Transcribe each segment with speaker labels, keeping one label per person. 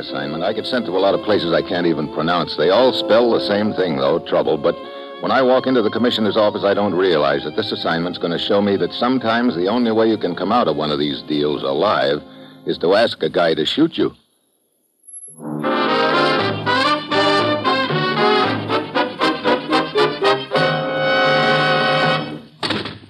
Speaker 1: Assignment. I get sent to a lot of places I can't even pronounce. They all spell the same thing, though trouble. But when I walk into the commissioner's office, I don't realize that this assignment's going to show me that sometimes the only way you can come out of one of these deals alive is to ask a guy to shoot you.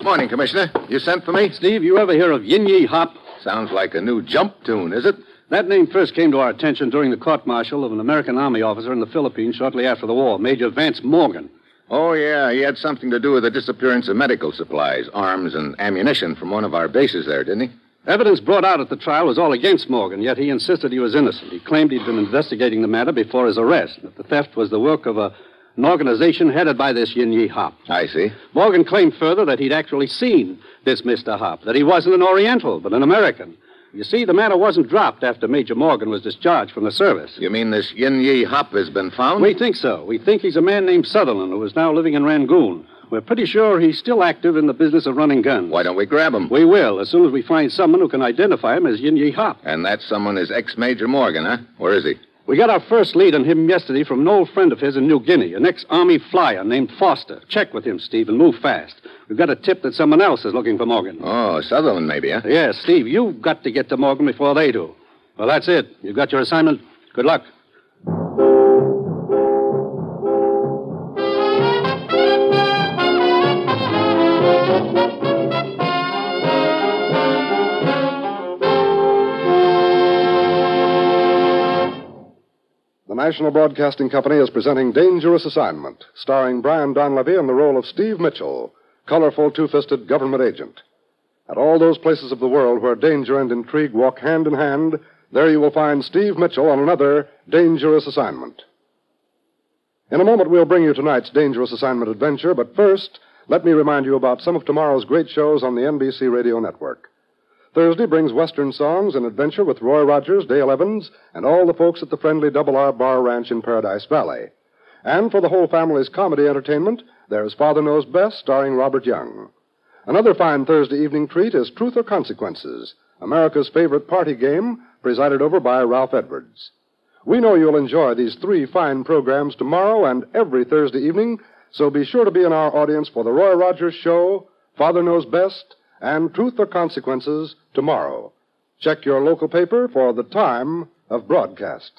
Speaker 1: Morning, Commissioner. You sent for me?
Speaker 2: Steve, you ever hear of Yin Yi Hop?
Speaker 1: Sounds like a new jump tune, is it?
Speaker 2: That name first came to our attention during the court martial of an American Army officer in the Philippines shortly after the war, Major Vance Morgan.
Speaker 1: Oh, yeah. He had something to do with the disappearance of medical supplies, arms, and ammunition from one of our bases there, didn't he?
Speaker 2: Evidence brought out at the trial was all against Morgan, yet he insisted he was innocent. He claimed he'd been investigating the matter before his arrest, that the theft was the work of a, an organization headed by this Yin Yi Hop.
Speaker 1: I see.
Speaker 2: Morgan claimed further that he'd actually seen this Mr. Hop, that he wasn't an Oriental, but an American. You see, the matter wasn't dropped after Major Morgan was discharged from the service.
Speaker 1: You mean this Yin Yi Hop has been found?
Speaker 2: We think so. We think he's a man named Sutherland who is now living in Rangoon. We're pretty sure he's still active in the business of running guns.
Speaker 1: Why don't we grab him?
Speaker 2: We will, as soon as we find someone who can identify him as Yin Yi Hop.
Speaker 1: And that someone is ex-Major Morgan, huh? Where is he?
Speaker 2: We got our first lead on him yesterday from an old friend of his in New Guinea, an ex-Army flyer named Foster. Check with him, Steve, and move fast. We've got a tip that someone else is looking for Morgan.
Speaker 1: Oh, Sutherland, maybe, huh?
Speaker 2: Yes, Steve, you've got to get to Morgan before they do. Well, that's it. You've got your assignment. Good luck.
Speaker 3: National Broadcasting Company is presenting Dangerous Assignment, starring Brian Donlevy in the role of Steve Mitchell, colorful two fisted government agent. At all those places of the world where danger and intrigue walk hand in hand, there you will find Steve Mitchell on another Dangerous Assignment. In a moment, we'll bring you tonight's Dangerous Assignment adventure, but first, let me remind you about some of tomorrow's great shows on the NBC Radio Network. Thursday brings Western songs and adventure with Roy Rogers, Dale Evans, and all the folks at the friendly Double R Bar Ranch in Paradise Valley. And for the whole family's comedy entertainment, there's Father Knows Best, starring Robert Young. Another fine Thursday evening treat is Truth or Consequences, America's favorite party game, presided over by Ralph Edwards. We know you'll enjoy these three fine programs tomorrow and every Thursday evening, so be sure to be in our audience for the Roy Rogers Show, Father Knows Best, and Truth or Consequences tomorrow. Check your local paper for the time of broadcast.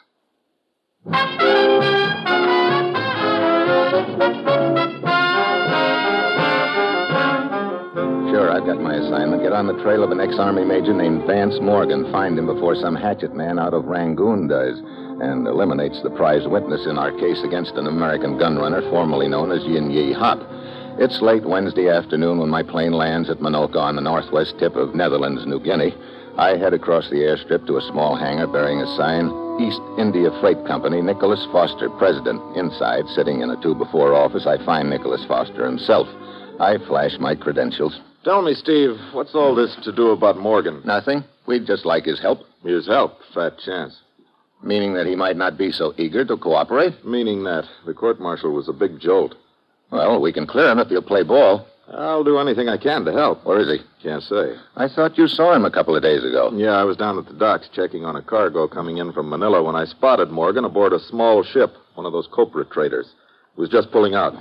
Speaker 1: Sure, I've got my assignment. Get on the trail of an ex-Army major named Vance Morgan. Find him before some hatchet man out of Rangoon does. And eliminates the prize witness in our case against an American gunrunner formerly known as Yin Yi Hop. It's late Wednesday afternoon when my plane lands at Minoka on the northwest tip of Netherlands, New Guinea. I head across the airstrip to a small hangar bearing a sign East India Freight Company, Nicholas Foster, President. Inside, sitting in a two before office, I find Nicholas Foster himself. I flash my credentials.
Speaker 4: Tell me, Steve, what's all this to do about Morgan?
Speaker 1: Nothing. We'd just like his help,
Speaker 4: His help. Fat chance.
Speaker 1: meaning that he might not be so eager to cooperate.
Speaker 4: Meaning that the court martial was a big jolt.
Speaker 1: Well, we can clear him if he'll play ball.
Speaker 4: I'll do anything I can to help.
Speaker 1: Where is he?
Speaker 4: Can't say.
Speaker 1: I thought you saw him a couple of days ago.
Speaker 4: Yeah, I was down at the docks checking on a cargo coming in from Manila when I spotted Morgan aboard a small ship, one of those copra traders. He was just pulling out.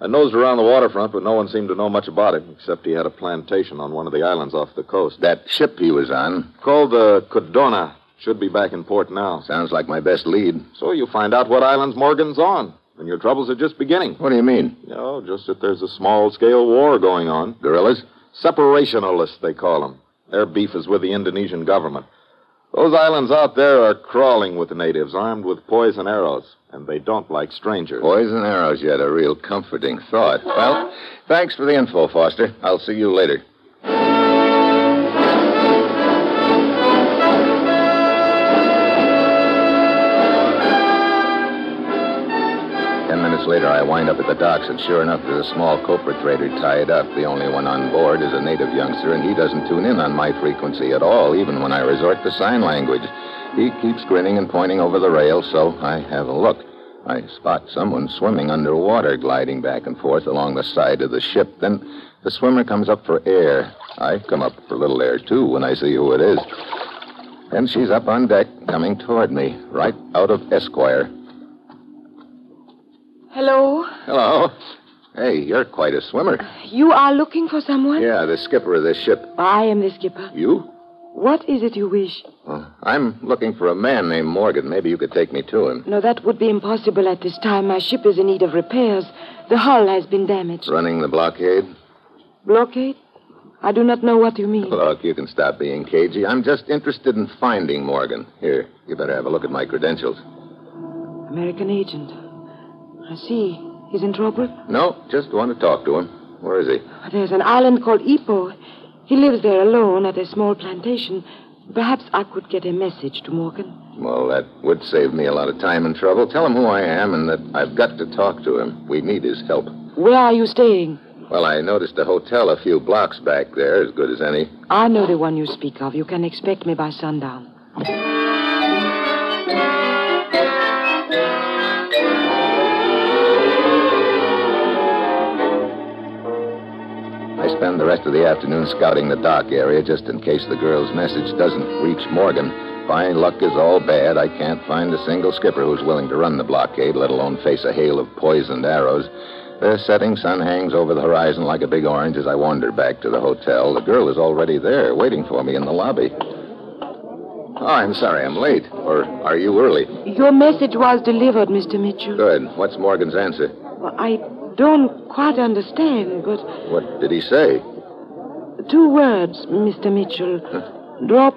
Speaker 4: I nosed around the waterfront, but no one seemed to know much about him, except he had a plantation on one of the islands off the coast.
Speaker 1: That ship he was on
Speaker 4: Called the Codona. Should be back in port now.
Speaker 1: sounds like my best lead.
Speaker 4: So you find out what islands Morgan's on, and your troubles are just beginning.
Speaker 1: What do you mean?
Speaker 4: Know, just that there's a small scale war going on.
Speaker 1: Guerrillas?
Speaker 4: Separationalists, they call them. Their beef is with the Indonesian government. Those islands out there are crawling with natives, armed with poison arrows, and they don't like strangers.
Speaker 1: Poison arrows yet, a real comforting thought. Well, thanks for the info, Foster. I'll see you later. Minutes later, I wind up at the docks, and sure enough, there's a small copra trader tied up. The only one on board is a native youngster, and he doesn't tune in on my frequency at all, even when I resort to sign language. He keeps grinning and pointing over the rail, so I have a look. I spot someone swimming underwater, gliding back and forth along the side of the ship. Then the swimmer comes up for air. I come up for a little air, too, when I see who it is. Then she's up on deck, coming toward me, right out of Esquire.
Speaker 5: Hello?
Speaker 1: Hello. Hey, you're quite a swimmer.
Speaker 5: You are looking for someone?
Speaker 1: Yeah, the skipper of this ship.
Speaker 5: I am the skipper.
Speaker 1: You?
Speaker 5: What is it you wish?
Speaker 1: Well, I'm looking for a man named Morgan. Maybe you could take me to him.
Speaker 5: No, that would be impossible at this time. My ship is in need of repairs. The hull has been damaged.
Speaker 1: Running the blockade?
Speaker 5: Blockade? I do not know what you mean.
Speaker 1: Look, you can stop being cagey. I'm just interested in finding Morgan. Here, you better have a look at my credentials.
Speaker 5: American agent. I see. He's in trouble?
Speaker 1: No, just want to talk to him. Where is he?
Speaker 5: Uh, there's an island called Ipo. He lives there alone at a small plantation. Perhaps I could get a message to Morgan.
Speaker 1: Well, that would save me a lot of time and trouble. Tell him who I am and that I've got to talk to him. We need his help.
Speaker 5: Where are you staying?
Speaker 1: Well, I noticed a hotel a few blocks back there, as good as any.
Speaker 5: I know the one you speak of. You can expect me by sundown.
Speaker 1: Spend the rest of the afternoon scouting the dock area just in case the girl's message doesn't reach Morgan. My luck is all bad. I can't find a single skipper who's willing to run the blockade, let alone face a hail of poisoned arrows. The setting sun hangs over the horizon like a big orange as I wander back to the hotel. The girl is already there, waiting for me in the lobby. Oh, I'm sorry, I'm late. Or are you early?
Speaker 5: Your message was delivered, Mr. Mitchell.
Speaker 1: Good. What's Morgan's answer?
Speaker 5: Well, I don't quite understand, but
Speaker 1: What did he say?
Speaker 5: two words, Mr. Mitchell. Drop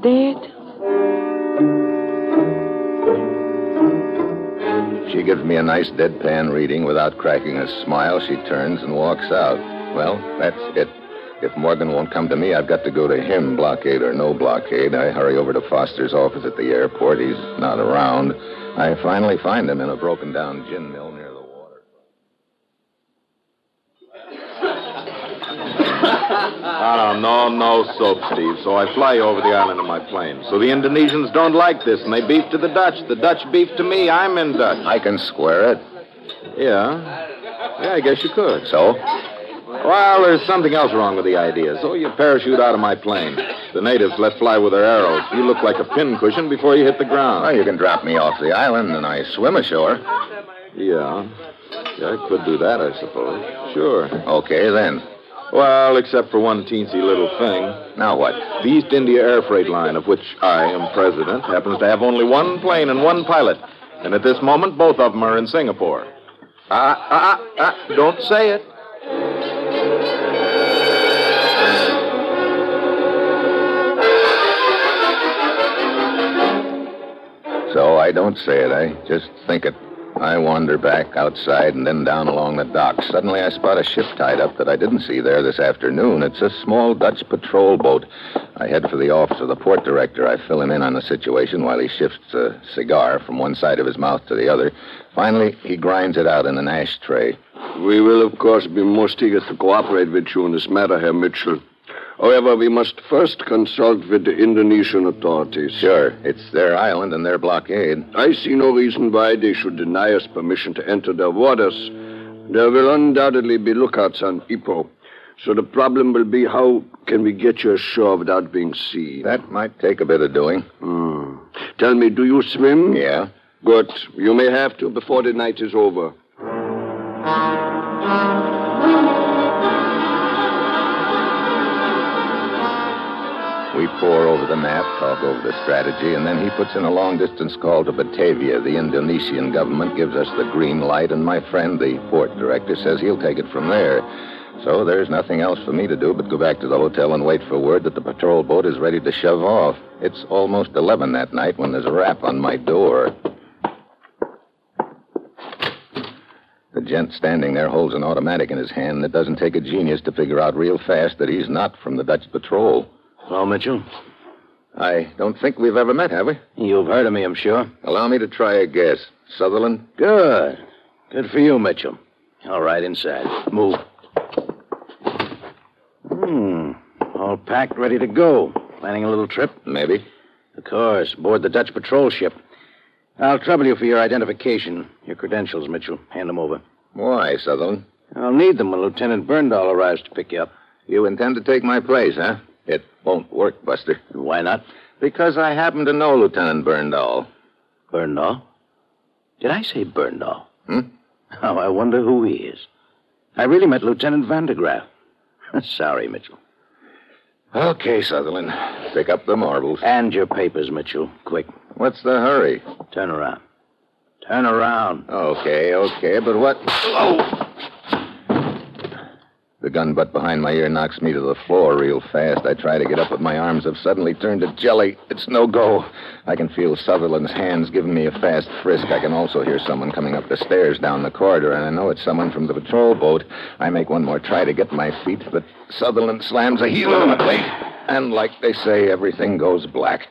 Speaker 5: dead.
Speaker 1: She gives me a nice deadpan reading without cracking a smile. She turns and walks out. Well, that's it. If Morgan won't come to me, I've got to go to him, blockade or no blockade. I hurry over to Foster's office at the airport. He's not around. I finally find him in a broken down gin mill near the water.
Speaker 4: Ah, no, no soap, Steve. So I fly over the island in my plane. So the Indonesians don't like this, and they beef to the Dutch. The Dutch beef to me. I'm in Dutch.
Speaker 1: I can square it.
Speaker 4: Yeah. Yeah, I guess you could.
Speaker 1: So?
Speaker 4: Well, there's something else wrong with the idea. So you parachute out of my plane. The natives let fly with their arrows. You look like a pincushion before you hit the ground.
Speaker 1: Well, you can drop me off the island and I swim ashore.
Speaker 4: Yeah. Yeah, I could do that, I suppose. Sure.
Speaker 1: Okay, then.
Speaker 4: Well, except for one teensy little thing.
Speaker 1: Now what?
Speaker 4: The East India Air Freight Line, of which I am president, happens to have only one plane and one pilot. And at this moment, both of them are in Singapore. Ah, ah, ah, ah, don't say it.
Speaker 1: So I don't say it. I just think it. I wander back outside and then down along the docks. Suddenly I spot a ship tied up that I didn't see there this afternoon. It's a small Dutch patrol boat. I head for the office of the port director. I fill him in on the situation while he shifts a cigar from one side of his mouth to the other. Finally, he grinds it out in an ashtray.
Speaker 6: We will, of course, be most eager to cooperate with you in this matter, Herr Mitchell. However, we must first consult with the Indonesian authorities.
Speaker 1: Sure, it's their island and their blockade.
Speaker 6: I see no reason why they should deny us permission to enter their waters. There will undoubtedly be lookouts on Ipoh. So the problem will be how can we get you ashore without being seen?
Speaker 1: That might take a bit of doing.
Speaker 6: Hmm. Tell me, do you swim?
Speaker 1: Yeah.
Speaker 6: Good. You may have to before the night is over.
Speaker 1: We pore over the map, talk over the strategy, and then he puts in a long distance call to Batavia. The Indonesian government gives us the green light, and my friend, the port director, says he'll take it from there. So there's nothing else for me to do but go back to the hotel and wait for word that the patrol boat is ready to shove off. It's almost 11 that night when there's a rap on my door. The gent standing there holds an automatic in his hand that doesn't take a genius to figure out real fast that he's not from the Dutch patrol.
Speaker 7: Well, Mitchell,
Speaker 1: I don't think we've ever met, have we?
Speaker 7: you've heard of me, I'm sure.
Speaker 1: Allow me to try a guess. Sutherland?
Speaker 7: Good. Good for you, Mitchell. All right, inside. Move. Hmm. All packed, ready to go. Planning a little trip?
Speaker 1: Maybe.
Speaker 7: Of course. Board the Dutch patrol ship. I'll trouble you for your identification. Your credentials, Mitchell. Hand them over.
Speaker 1: Why, Sutherland?
Speaker 7: I'll need them when Lieutenant Burndahl arrives to pick you up.
Speaker 1: You intend to take my place, huh? It won't work, Buster.
Speaker 7: Why not?
Speaker 1: Because I happen to know Lieutenant Burndahl.
Speaker 7: Burndahl? Did I say Burndahl?
Speaker 1: Hmm?
Speaker 7: Oh, I wonder who he is. I really met Lieutenant Vandergraaf. Sorry, Mitchell.
Speaker 1: Okay, Sutherland. Pick up the marbles.
Speaker 7: And your papers, Mitchell. Quick.
Speaker 1: What's the hurry?
Speaker 7: Turn around. Turn around.
Speaker 1: Okay, okay, but what? Oh! The gun butt behind my ear knocks me to the floor real fast. I try to get up, but my arms have suddenly turned to jelly. It's no go. I can feel Sutherland's hands giving me a fast frisk. I can also hear someone coming up the stairs down the corridor, and I know it's someone from the patrol boat. I make one more try to get my feet, but Sutherland slams a heel in my way. And like they say, everything goes black.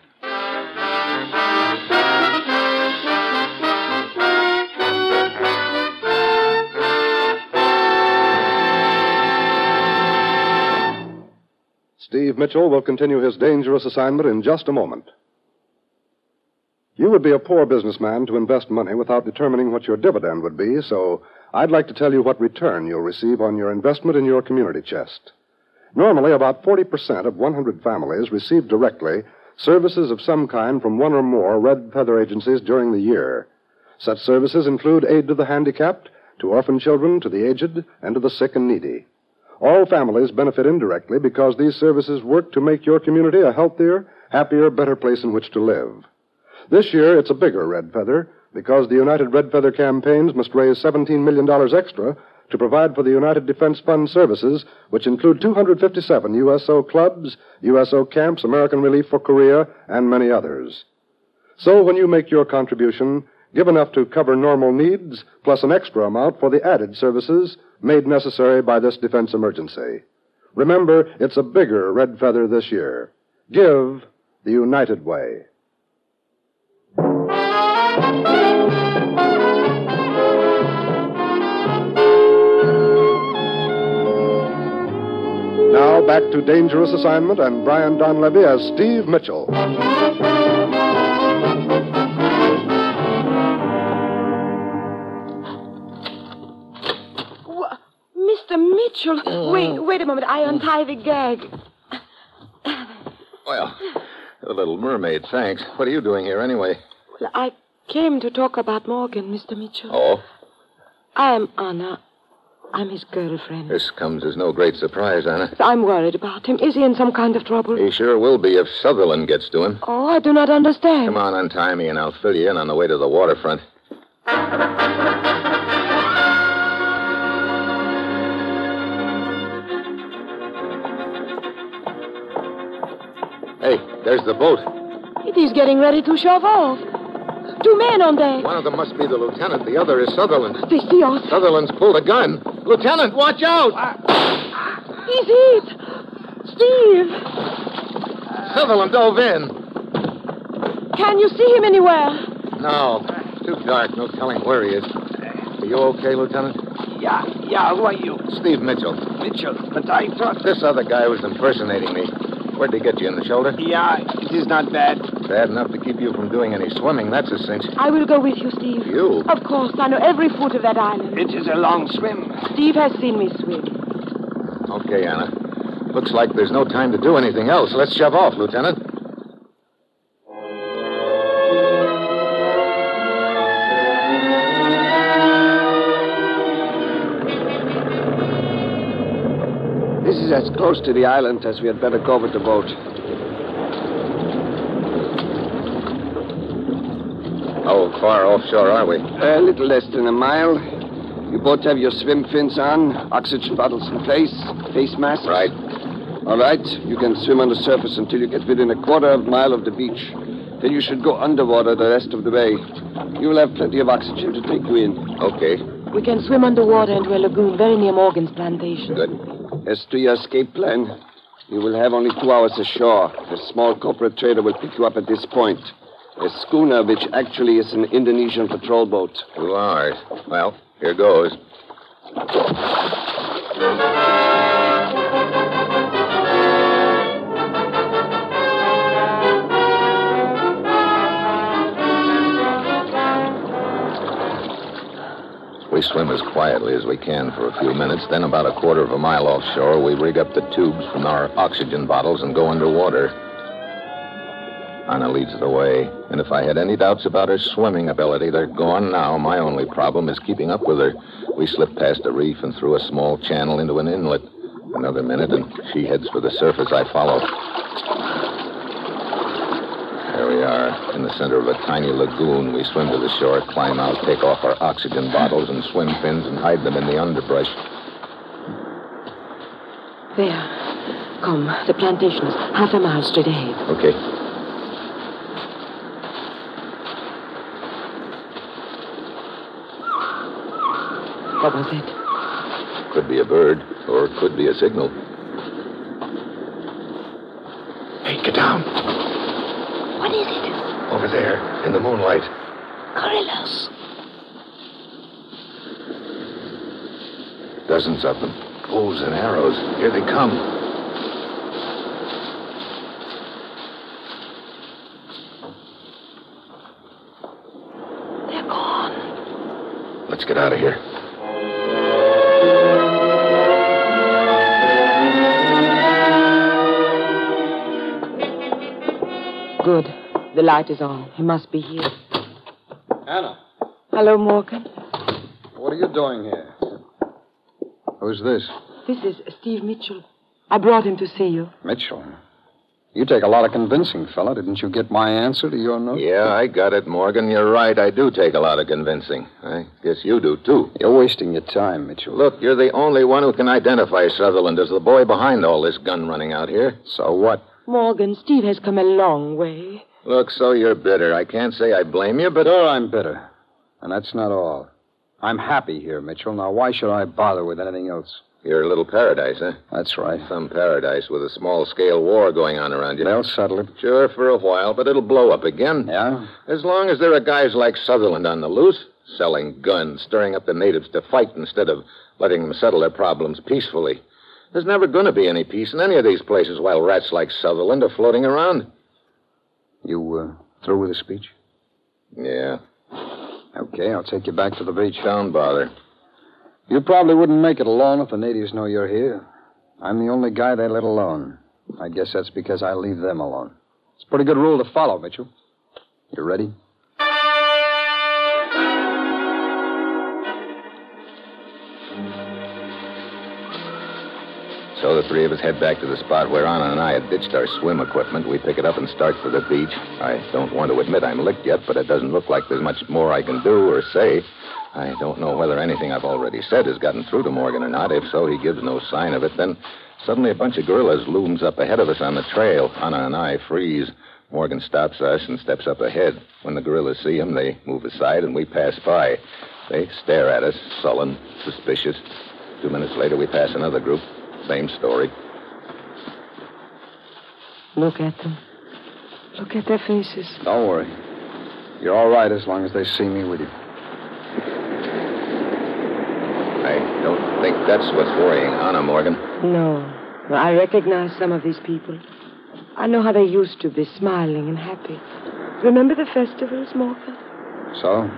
Speaker 3: Steve Mitchell will continue his dangerous assignment in just a moment. You would be a poor businessman to invest money without determining what your dividend would be, so I'd like to tell you what return you'll receive on your investment in your community chest. Normally, about 40% of 100 families receive directly services of some kind from one or more red feather agencies during the year. Such services include aid to the handicapped, to orphan children, to the aged, and to the sick and needy. All families benefit indirectly because these services work to make your community a healthier, happier, better place in which to live. This year, it's a bigger red feather because the United Red Feather campaigns must raise $17 million extra to provide for the United Defense Fund services, which include 257 USO clubs, USO camps, American Relief for Korea, and many others. So when you make your contribution, give enough to cover normal needs, plus an extra amount for the added services made necessary by this defense emergency. Remember, it's a bigger red feather this year. Give the United Way. Now back to Dangerous Assignment and Brian Donlevy as Steve Mitchell.
Speaker 5: Mitchell, wait, uh, wait a moment. I mm. untie the gag.
Speaker 1: Well, the little mermaid, thanks. What are you doing here anyway?
Speaker 5: Well, I came to talk about Morgan, Mr. Mitchell.
Speaker 1: Oh,
Speaker 5: I am Anna. I'm his girlfriend.
Speaker 1: this comes as no great surprise, Anna.
Speaker 5: I'm worried about him. Is he in some kind of trouble?
Speaker 1: He sure will be if Sutherland gets to him.
Speaker 5: Oh, I do not understand.
Speaker 1: Come on, untie me, and I'll fill you in on the way to the waterfront. There's the boat.
Speaker 5: It is getting ready to shove off. Two men on deck.
Speaker 1: One of them must be the lieutenant. The other is Sutherland.
Speaker 5: They see us.
Speaker 1: Sutherland's pulled a gun. Lieutenant, watch out! Ah.
Speaker 5: He's hit. Steve,
Speaker 1: Sutherland dove in.
Speaker 5: can you see him anywhere?
Speaker 1: No, too dark. No telling where he is. Are you okay, Lieutenant?
Speaker 7: Yeah, yeah, who are you?
Speaker 1: Steve Mitchell.
Speaker 7: Mitchell. But I thought.
Speaker 1: This other guy was impersonating me. Where'd he get you in the shoulder?
Speaker 7: Yeah, it is not bad.
Speaker 1: Bad enough to keep you from doing any swimming, that's a cinch.
Speaker 5: I will go with you, Steve.
Speaker 1: You?
Speaker 5: Of course. I know every foot of that island.
Speaker 7: It is a long swim.
Speaker 5: Steve has seen me swim.
Speaker 1: Okay, Anna. Looks like there's no time to do anything else. Let's shove off, Lieutenant.
Speaker 6: Is as close to the island as we had better go with the boat.
Speaker 1: How far offshore are we?
Speaker 6: A little less than a mile. You both have your swim fins on, oxygen bottles in place, face masks.
Speaker 1: Right.
Speaker 6: All right. You can swim on the surface until you get within a quarter of a mile of the beach. Then you should go underwater the rest of the way. You will have plenty of oxygen to take you in.
Speaker 1: Okay.
Speaker 5: We can swim underwater into a lagoon very near Morgan's plantation.
Speaker 1: Good.
Speaker 6: As to your escape plan, you will have only two hours ashore. A small copra trader will pick you up at this point. A schooner, which actually is an Indonesian patrol boat.
Speaker 1: Two hours. Well, here goes. We swim as quietly as we can for a few minutes. Then, about a quarter of a mile offshore, we rig up the tubes from our oxygen bottles and go underwater. Anna leads the way, and if I had any doubts about her swimming ability, they're gone now. My only problem is keeping up with her. We slip past a reef and through a small channel into an inlet. Another minute, and she heads for the surface. I follow. There in the center of a tiny lagoon. We swim to the shore, climb out, take off our oxygen bottles and swim fins, and hide them in the underbrush.
Speaker 5: There. Come, the plantation is half a mile straight ahead.
Speaker 1: Okay.
Speaker 5: What was it?
Speaker 1: Could be a bird, or it could be a signal. Hey, get down.
Speaker 5: What is it?
Speaker 1: Over there, in the moonlight.
Speaker 5: Guerrillas.
Speaker 1: Dozens of them. Bows and arrows. Here they come.
Speaker 5: They're gone.
Speaker 1: Let's get out of here.
Speaker 5: Good. The light is on. He must be here.
Speaker 2: Anna,
Speaker 5: Hello, Morgan.
Speaker 2: what are you doing here? Who's this?
Speaker 5: This is Steve Mitchell. I brought him to see you.
Speaker 2: Mitchell. You take a lot of convincing, fella. Didn't you get my answer to your note?
Speaker 1: Yeah, I got it, Morgan. You're right. I do take a lot of convincing. I guess you do, too.
Speaker 2: You're wasting your time, Mitchell.
Speaker 1: Look, you're the only one who can identify Sutherland as the boy behind all this gun running out here.
Speaker 2: So what?
Speaker 5: Morgan, Steve has come a long way.
Speaker 1: Look, so you're bitter. I can't say I blame you, but.
Speaker 2: Sure, I'm bitter. And that's not all. I'm happy here, Mitchell. Now, why should I bother with anything else?
Speaker 1: You're a little paradise, huh?
Speaker 2: That's right.
Speaker 1: Some paradise with a small scale war going on around you.
Speaker 2: They'll settle it.
Speaker 1: Sure, for a while, but it'll blow up again.
Speaker 2: Yeah?
Speaker 1: As long as there are guys like Sutherland on the loose, selling guns, stirring up the natives to fight instead of letting them settle their problems peacefully. There's never going to be any peace in any of these places while rats like Sutherland are floating around.
Speaker 2: You, uh, through with the speech?
Speaker 1: Yeah,
Speaker 2: Okay, I'll take you back to the beach.
Speaker 1: don't bother.
Speaker 2: You probably wouldn't make it alone if the natives know you're here. I'm the only guy they let alone. I guess that's because I leave them alone. It's a pretty good rule to follow, Mitchell. You ready?
Speaker 1: So the three of us head back to the spot where Anna and I had ditched our swim equipment. We pick it up and start for the beach. I don't want to admit I'm licked yet, but it doesn't look like there's much more I can do or say. I don't know whether anything I've already said has gotten through to Morgan or not. If so, he gives no sign of it. Then suddenly a bunch of guerrillas looms up ahead of us on the trail. Anna and I freeze. Morgan stops us and steps up ahead. When the guerrillas see him, they move aside and we pass by. They stare at us, sullen, suspicious. Two minutes later, we pass another group. Same story.
Speaker 5: Look at them. Look at their faces.
Speaker 2: Don't worry. You're all right as long as they see me with you.
Speaker 1: I don't think that's what's worrying Anna, Morgan.
Speaker 5: No. I recognize some of these people. I know how they used to be, smiling and happy. Remember the festivals, Morgan?
Speaker 2: So?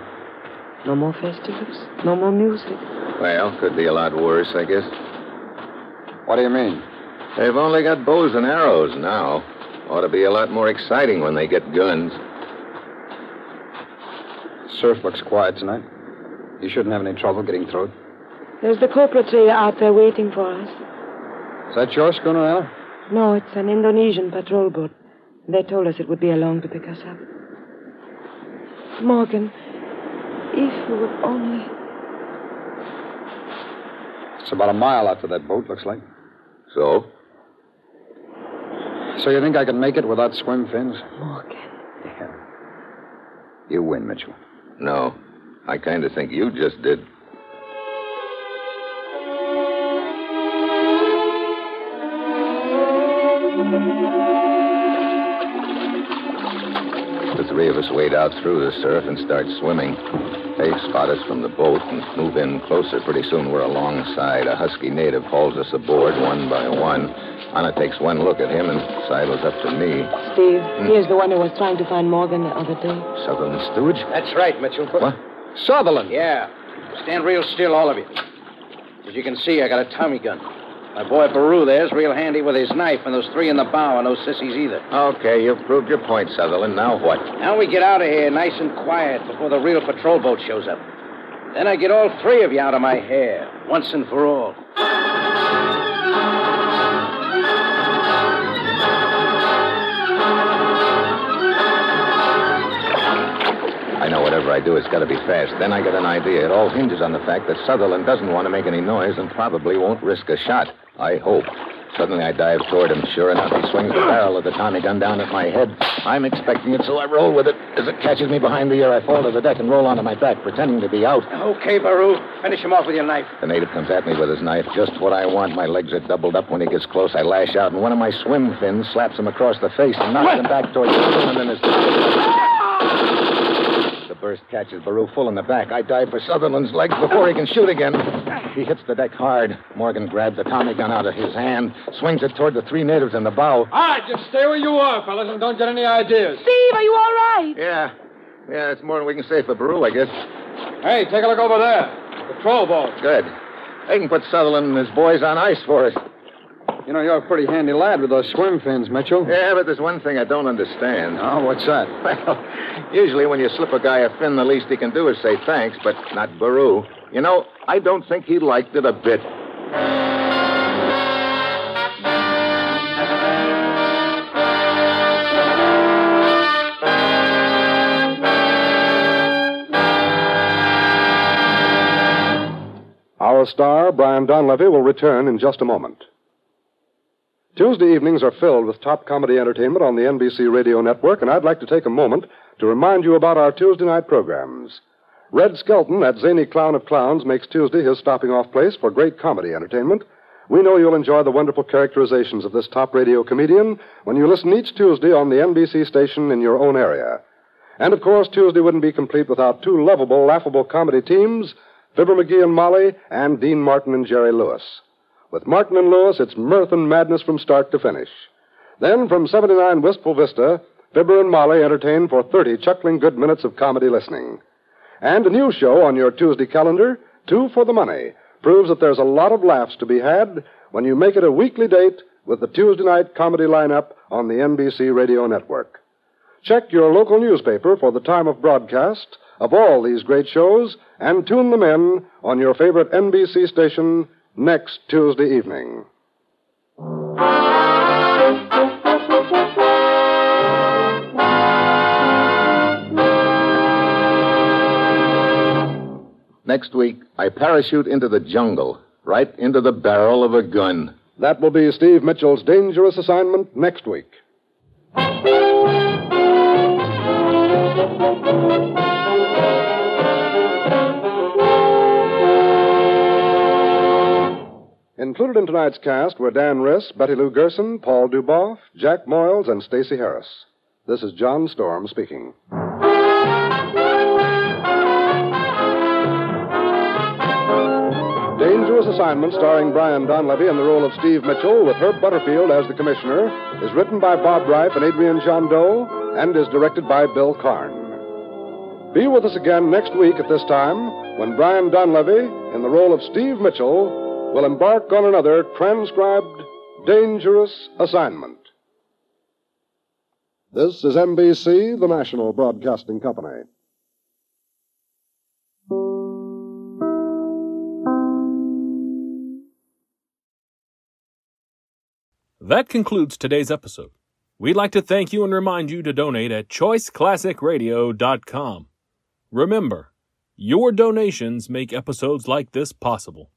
Speaker 5: No more festivals, no more music.
Speaker 1: Well, could be a lot worse, I guess.
Speaker 2: What do you mean?
Speaker 1: They've only got bows and arrows now. Ought to be a lot more exciting when they get guns.
Speaker 2: Surf looks quiet tonight. You shouldn't have any trouble getting through it.
Speaker 5: There's the copra trader out there waiting for us.
Speaker 2: Is that your schooner, Ella?
Speaker 5: No, it's an Indonesian patrol boat. They told us it would be along to pick us up. Morgan, if you would only.
Speaker 2: It's about a mile out to that boat, looks like.
Speaker 1: So?
Speaker 2: So you think I can make it without swim fins?
Speaker 5: Morgan.
Speaker 2: Yeah. You win, Mitchell.
Speaker 1: No. I kind of think you just did. Three of us wade out through the surf and start swimming. They spot us from the boat and move in closer. Pretty soon we're alongside. A husky native hauls us aboard one by one. Anna takes one look at him and sidles up to me.
Speaker 5: Steve, hmm. here's the one who was trying to find Morgan the other day.
Speaker 1: Sutherland Stewart?
Speaker 7: That's right, Mitchell.
Speaker 1: What?
Speaker 2: Sutherland!
Speaker 7: Yeah. Stand real still, all of you. As you can see, I got a Tommy gun. My boy Baru there's real handy with his knife, and those three in the bow are no sissies either.
Speaker 1: Okay, you've proved your point, Sutherland. Now what?
Speaker 7: Now we get out of here nice and quiet before the real patrol boat shows up. Then I get all three of you out of my hair, once and for all.
Speaker 1: I know whatever I do, it's got to be fast. Then I get an idea. It all hinges on the fact that Sutherland doesn't want to make any noise and probably won't risk a shot. I hope. Suddenly I dive toward him. Sure enough, he swings the barrel of the Tommy gun down at my head. I'm expecting it, so I roll with it. As it catches me behind the ear, I fall to the deck and roll onto my back, pretending to be out.
Speaker 7: Okay, Baru. Finish him off with your knife.
Speaker 1: The native comes at me with his knife, just what I want. My legs are doubled up. When he gets close, I lash out, and one of my swim fins slaps him across the face and knocks him back toward the and then his. The burst catches Baru full in the back. I dive for Sutherland's legs before he can shoot again. He hits the deck hard. Morgan grabs the Tommy gun out of his hand, swings it toward the three natives in the bow.
Speaker 8: All right, just stay where you are, fellas, and don't get any ideas.
Speaker 5: Steve, are you all right?
Speaker 1: Yeah. Yeah, it's more than we can say for Baru, I guess.
Speaker 8: Hey, take a look over there. Patrol boat.
Speaker 1: Good. They can put Sutherland and his boys on ice for us.
Speaker 2: You know, you're a pretty handy lad with those swim fins, Mitchell.
Speaker 1: Yeah, but there's one thing I don't understand.
Speaker 2: Oh, what's that?
Speaker 1: Well, usually when you slip a guy a fin, the least he can do is say thanks, but not Baru. You know, I don't think he liked it a bit.
Speaker 3: Our star, Brian Donlevy, will return in just a moment. Tuesday evenings are filled with top comedy entertainment on the NBC Radio Network, and I'd like to take a moment to remind you about our Tuesday night programs. Red Skelton, that zany clown of clowns, makes Tuesday his stopping off place for great comedy entertainment. We know you'll enjoy the wonderful characterizations of this top radio comedian when you listen each Tuesday on the NBC station in your own area. And of course, Tuesday wouldn't be complete without two lovable, laughable comedy teams, Fibber McGee and Molly, and Dean Martin and Jerry Lewis. With Martin and Lewis, it's mirth and madness from start to finish. Then, from 79 Wistful Vista, Fibber and Molly entertain for 30 chuckling good minutes of comedy listening. And a new show on your Tuesday calendar, Two for the Money, proves that there's a lot of laughs to be had when you make it a weekly date with the Tuesday night comedy lineup on the NBC Radio Network. Check your local newspaper for the time of broadcast of all these great shows and tune them in on your favorite NBC station next Tuesday evening.
Speaker 1: Next week, I parachute into the jungle, right into the barrel of a gun.
Speaker 3: That will be Steve Mitchell's dangerous assignment next week. Included in tonight's cast were Dan Riss, Betty Lou Gerson, Paul Dubov, Jack Moyles, and Stacy Harris. This is John Storm speaking. Dangerous Assignment, starring Brian Donlevy in the role of Steve Mitchell, with Herb Butterfield as the commissioner, is written by Bob Ryf and Adrian Gendot and is directed by Bill Karn. Be with us again next week at this time when Brian Donlevy, in the role of Steve Mitchell, will embark on another transcribed dangerous assignment. This is NBC, the national broadcasting company.
Speaker 9: That concludes today's episode. We'd like to thank you and remind you to donate at choiceclassicradio.com. Remember, your donations make episodes like this possible.